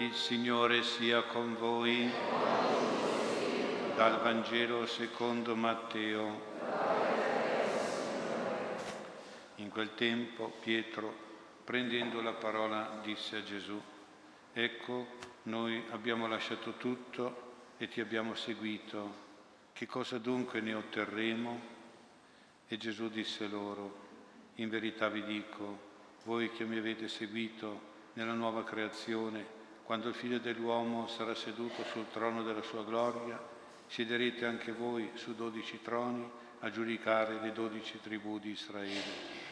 Il Signore sia con voi. Dal Vangelo secondo Matteo. In quel tempo Pietro, prendendo la parola, disse a Gesù, Ecco, noi abbiamo lasciato tutto e ti abbiamo seguito. Che cosa dunque ne otterremo? E Gesù disse loro, In verità vi dico, voi che mi avete seguito nella nuova creazione, quando il figlio dell'uomo sarà seduto sul trono della sua gloria, siederete anche voi su dodici troni a giudicare le dodici tribù di Israele.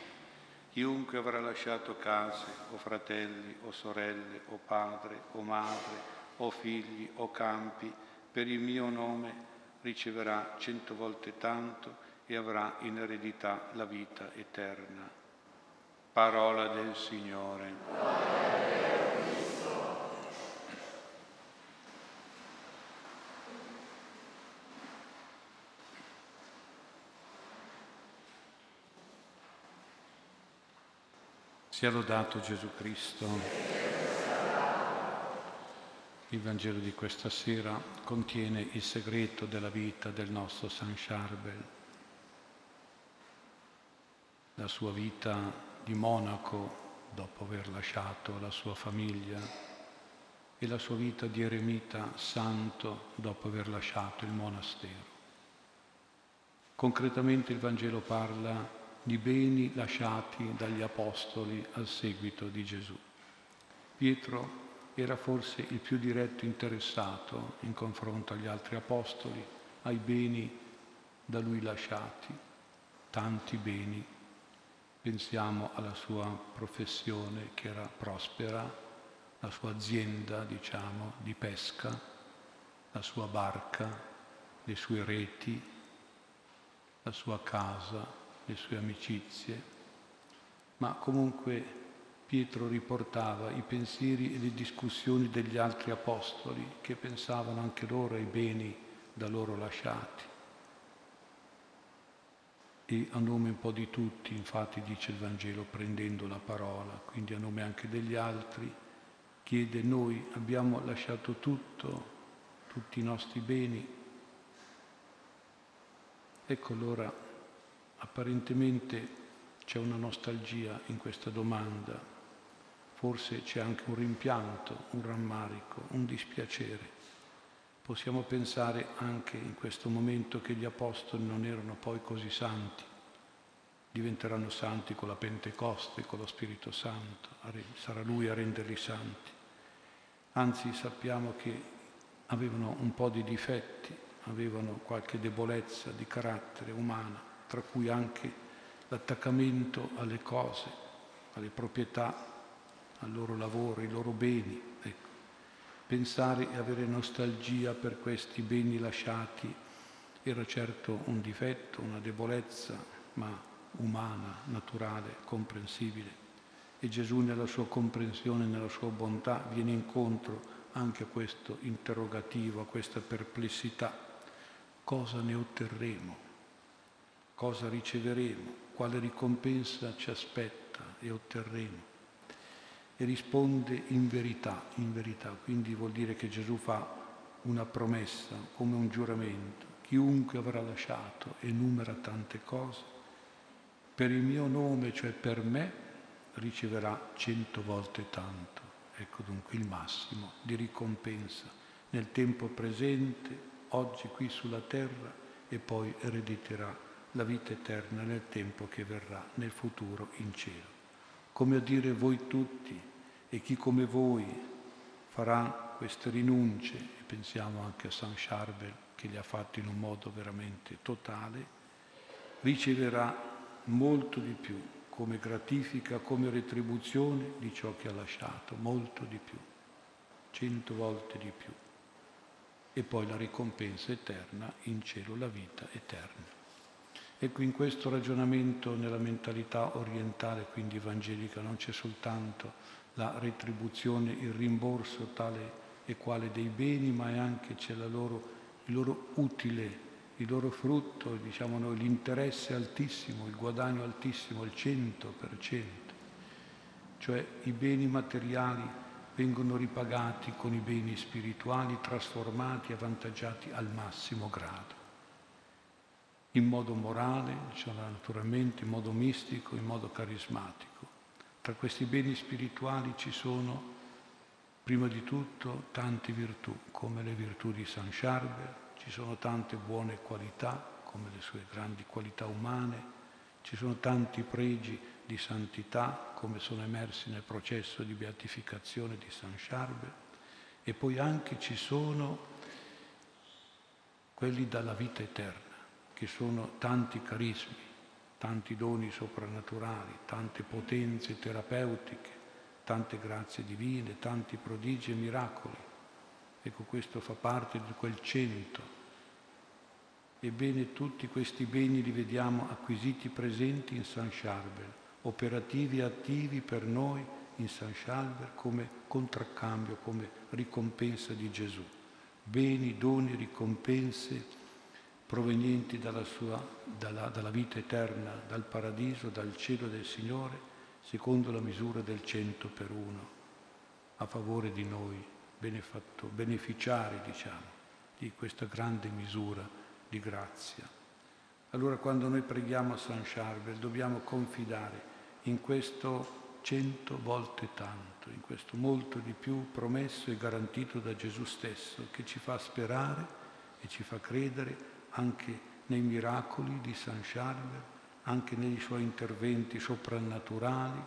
Chiunque avrà lasciato case o fratelli o sorelle o padre o madre o figli o campi per il mio nome riceverà cento volte tanto e avrà in eredità la vita eterna. Parola del Signore. Sia lodato Gesù Cristo. Il Vangelo di questa sera contiene il segreto della vita del nostro San Charbel, la sua vita di monaco dopo aver lasciato la sua famiglia e la sua vita di eremita santo dopo aver lasciato il monastero. Concretamente il Vangelo parla di beni lasciati dagli apostoli al seguito di Gesù. Pietro era forse il più diretto interessato in confronto agli altri apostoli, ai beni da lui lasciati, tanti beni. Pensiamo alla sua professione che era prospera, la sua azienda, diciamo, di pesca, la sua barca, le sue reti, la sua casa, le sue amicizie, ma comunque Pietro riportava i pensieri e le discussioni degli altri apostoli che pensavano anche loro ai beni da loro lasciati. E a nome un po' di tutti, infatti dice il Vangelo prendendo la parola, quindi a nome anche degli altri, chiede noi abbiamo lasciato tutto, tutti i nostri beni. Ecco allora Apparentemente c'è una nostalgia in questa domanda, forse c'è anche un rimpianto, un rammarico, un dispiacere. Possiamo pensare anche in questo momento che gli apostoli non erano poi così santi, diventeranno santi con la Pentecoste, con lo Spirito Santo, sarà Lui a renderli santi. Anzi sappiamo che avevano un po' di difetti, avevano qualche debolezza di carattere umana, tra cui anche l'attaccamento alle cose, alle proprietà, al loro lavoro, ai loro beni. Ecco. Pensare e avere nostalgia per questi beni lasciati era certo un difetto, una debolezza, ma umana, naturale, comprensibile. E Gesù nella sua comprensione, nella sua bontà, viene incontro anche a questo interrogativo, a questa perplessità. Cosa ne otterremo? Cosa riceveremo, quale ricompensa ci aspetta e otterremo. E risponde in verità, in verità, quindi vuol dire che Gesù fa una promessa come un giuramento. Chiunque avrà lasciato, enumera tante cose, per il mio nome, cioè per me, riceverà cento volte tanto. Ecco dunque il massimo di ricompensa nel tempo presente, oggi qui sulla terra e poi erediterà la vita eterna nel tempo che verrà, nel futuro in cielo. Come a dire voi tutti e chi come voi farà queste rinunce, e pensiamo anche a San Charbel che le ha fatte in un modo veramente totale, riceverà molto di più come gratifica, come retribuzione di ciò che ha lasciato, molto di più, cento volte di più. E poi la ricompensa eterna in cielo, la vita eterna. Ecco, in questo ragionamento nella mentalità orientale, quindi evangelica, non c'è soltanto la retribuzione, il rimborso tale e quale dei beni, ma è anche c'è loro, il loro utile, il loro frutto, diciamo noi, l'interesse altissimo, il guadagno altissimo, il 100%, cioè i beni materiali vengono ripagati con i beni spirituali, trasformati avvantaggiati al massimo grado. In modo morale, naturalmente in modo mistico, in modo carismatico. Tra questi beni spirituali ci sono prima di tutto tante virtù, come le virtù di San Charbel, ci sono tante buone qualità, come le sue grandi qualità umane, ci sono tanti pregi di santità come sono emersi nel processo di beatificazione di San Charbel e poi anche ci sono quelli dalla vita eterna, che sono tanti carismi, tanti doni soprannaturali, tante potenze terapeutiche, tante grazie divine, tanti prodigi e miracoli. Ecco, questo fa parte di quel cento Ebbene tutti questi beni li vediamo acquisiti presenti in San Charbel, operativi e attivi per noi in San Charbel come contraccambio, come ricompensa di Gesù. Beni, doni, ricompense provenienti dalla, sua, dalla, dalla vita eterna, dal paradiso, dal cielo del Signore, secondo la misura del cento per uno, a favore di noi, benefatto, beneficiari, diciamo, di questa grande misura di grazia. Allora quando noi preghiamo a San Charbel dobbiamo confidare in questo cento volte tanto, in questo molto di più promesso e garantito da Gesù stesso, che ci fa sperare e ci fa credere anche nei miracoli di San Charbel, anche nei suoi interventi soprannaturali,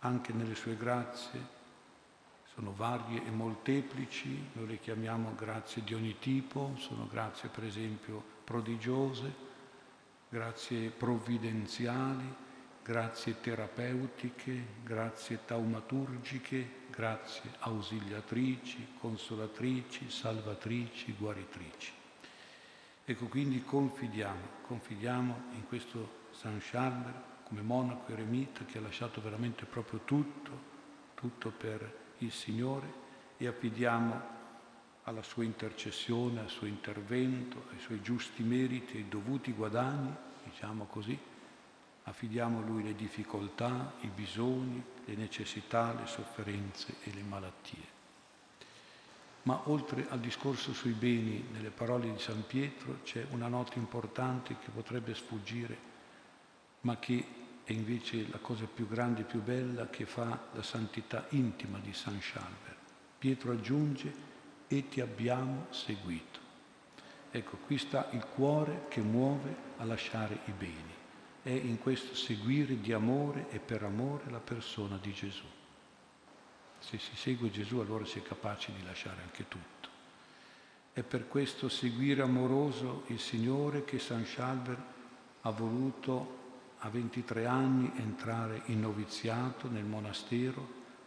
anche nelle sue grazie sono varie e molteplici, noi le chiamiamo grazie di ogni tipo, sono grazie per esempio prodigiose, grazie provvidenziali, grazie terapeutiche, grazie taumaturgiche, grazie ausiliatrici, consolatrici, salvatrici, guaritrici. Ecco quindi confidiamo, confidiamo in questo San Charles come monaco eremita che ha lasciato veramente proprio tutto, tutto per il Signore e affidiamo alla sua intercessione, al suo intervento, ai suoi giusti meriti, ai dovuti guadagni, diciamo così, affidiamo a Lui le difficoltà, i bisogni, le necessità, le sofferenze e le malattie. Ma oltre al discorso sui beni nelle parole di San Pietro c'è una nota importante che potrebbe sfuggire, ma che è invece la cosa più grande e più bella che fa la santità intima di San Scialber. Pietro aggiunge, e ti abbiamo seguito. Ecco, qui sta il cuore che muove a lasciare i beni. È in questo seguire di amore e per amore la persona di Gesù. Se si segue Gesù allora si è capaci di lasciare anche tutto. È per questo seguire amoroso il Signore che San Scialber ha voluto a 23 anni entrare in noviziato nel monastero,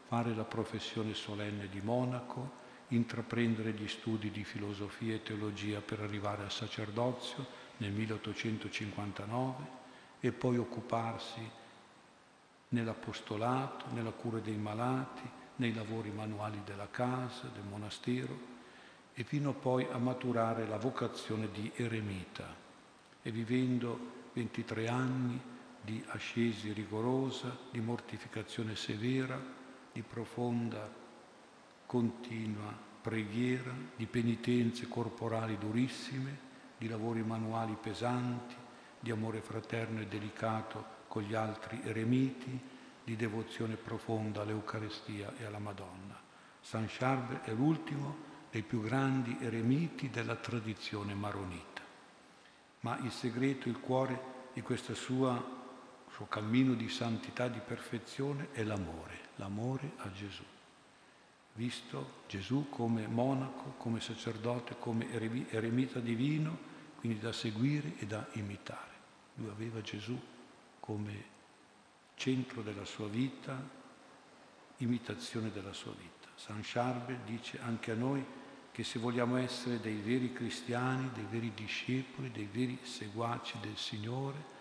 fare la professione solenne di monaco, intraprendere gli studi di filosofia e teologia per arrivare al sacerdozio nel 1859 e poi occuparsi nell'apostolato, nella cura dei malati, nei lavori manuali della casa, del monastero e fino poi a maturare la vocazione di eremita. E vivendo 23 anni di ascesi rigorosa, di mortificazione severa, di profonda, continua preghiera, di penitenze corporali durissime, di lavori manuali pesanti, di amore fraterno e delicato con gli altri eremiti, di devozione profonda all'Eucarestia e alla Madonna. San Charles è l'ultimo dei più grandi eremiti della tradizione maronita. Ma il segreto, il cuore di questa sua suo cammino di santità, di perfezione è l'amore, l'amore a Gesù. Visto Gesù come monaco, come sacerdote, come eremita divino, quindi da seguire e da imitare. Lui aveva Gesù come centro della sua vita, imitazione della sua vita. San Charbel dice anche a noi che se vogliamo essere dei veri cristiani, dei veri discepoli, dei veri seguaci del Signore,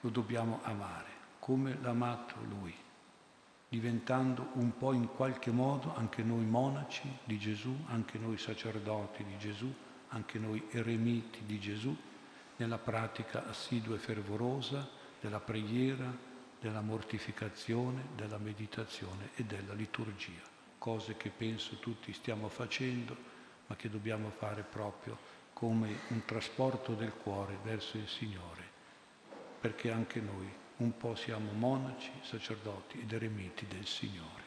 lo dobbiamo amare, come l'ha amato Lui, diventando un po' in qualche modo anche noi monaci di Gesù, anche noi sacerdoti di Gesù, anche noi eremiti di Gesù, nella pratica assidua e fervorosa della preghiera, della mortificazione, della meditazione e della liturgia. cose che penso tutti stiamo facendo, ma che dobbiamo fare proprio come un trasporto del cuore verso il Signore, perché anche noi un po' siamo monaci, sacerdoti ed eremiti del Signore.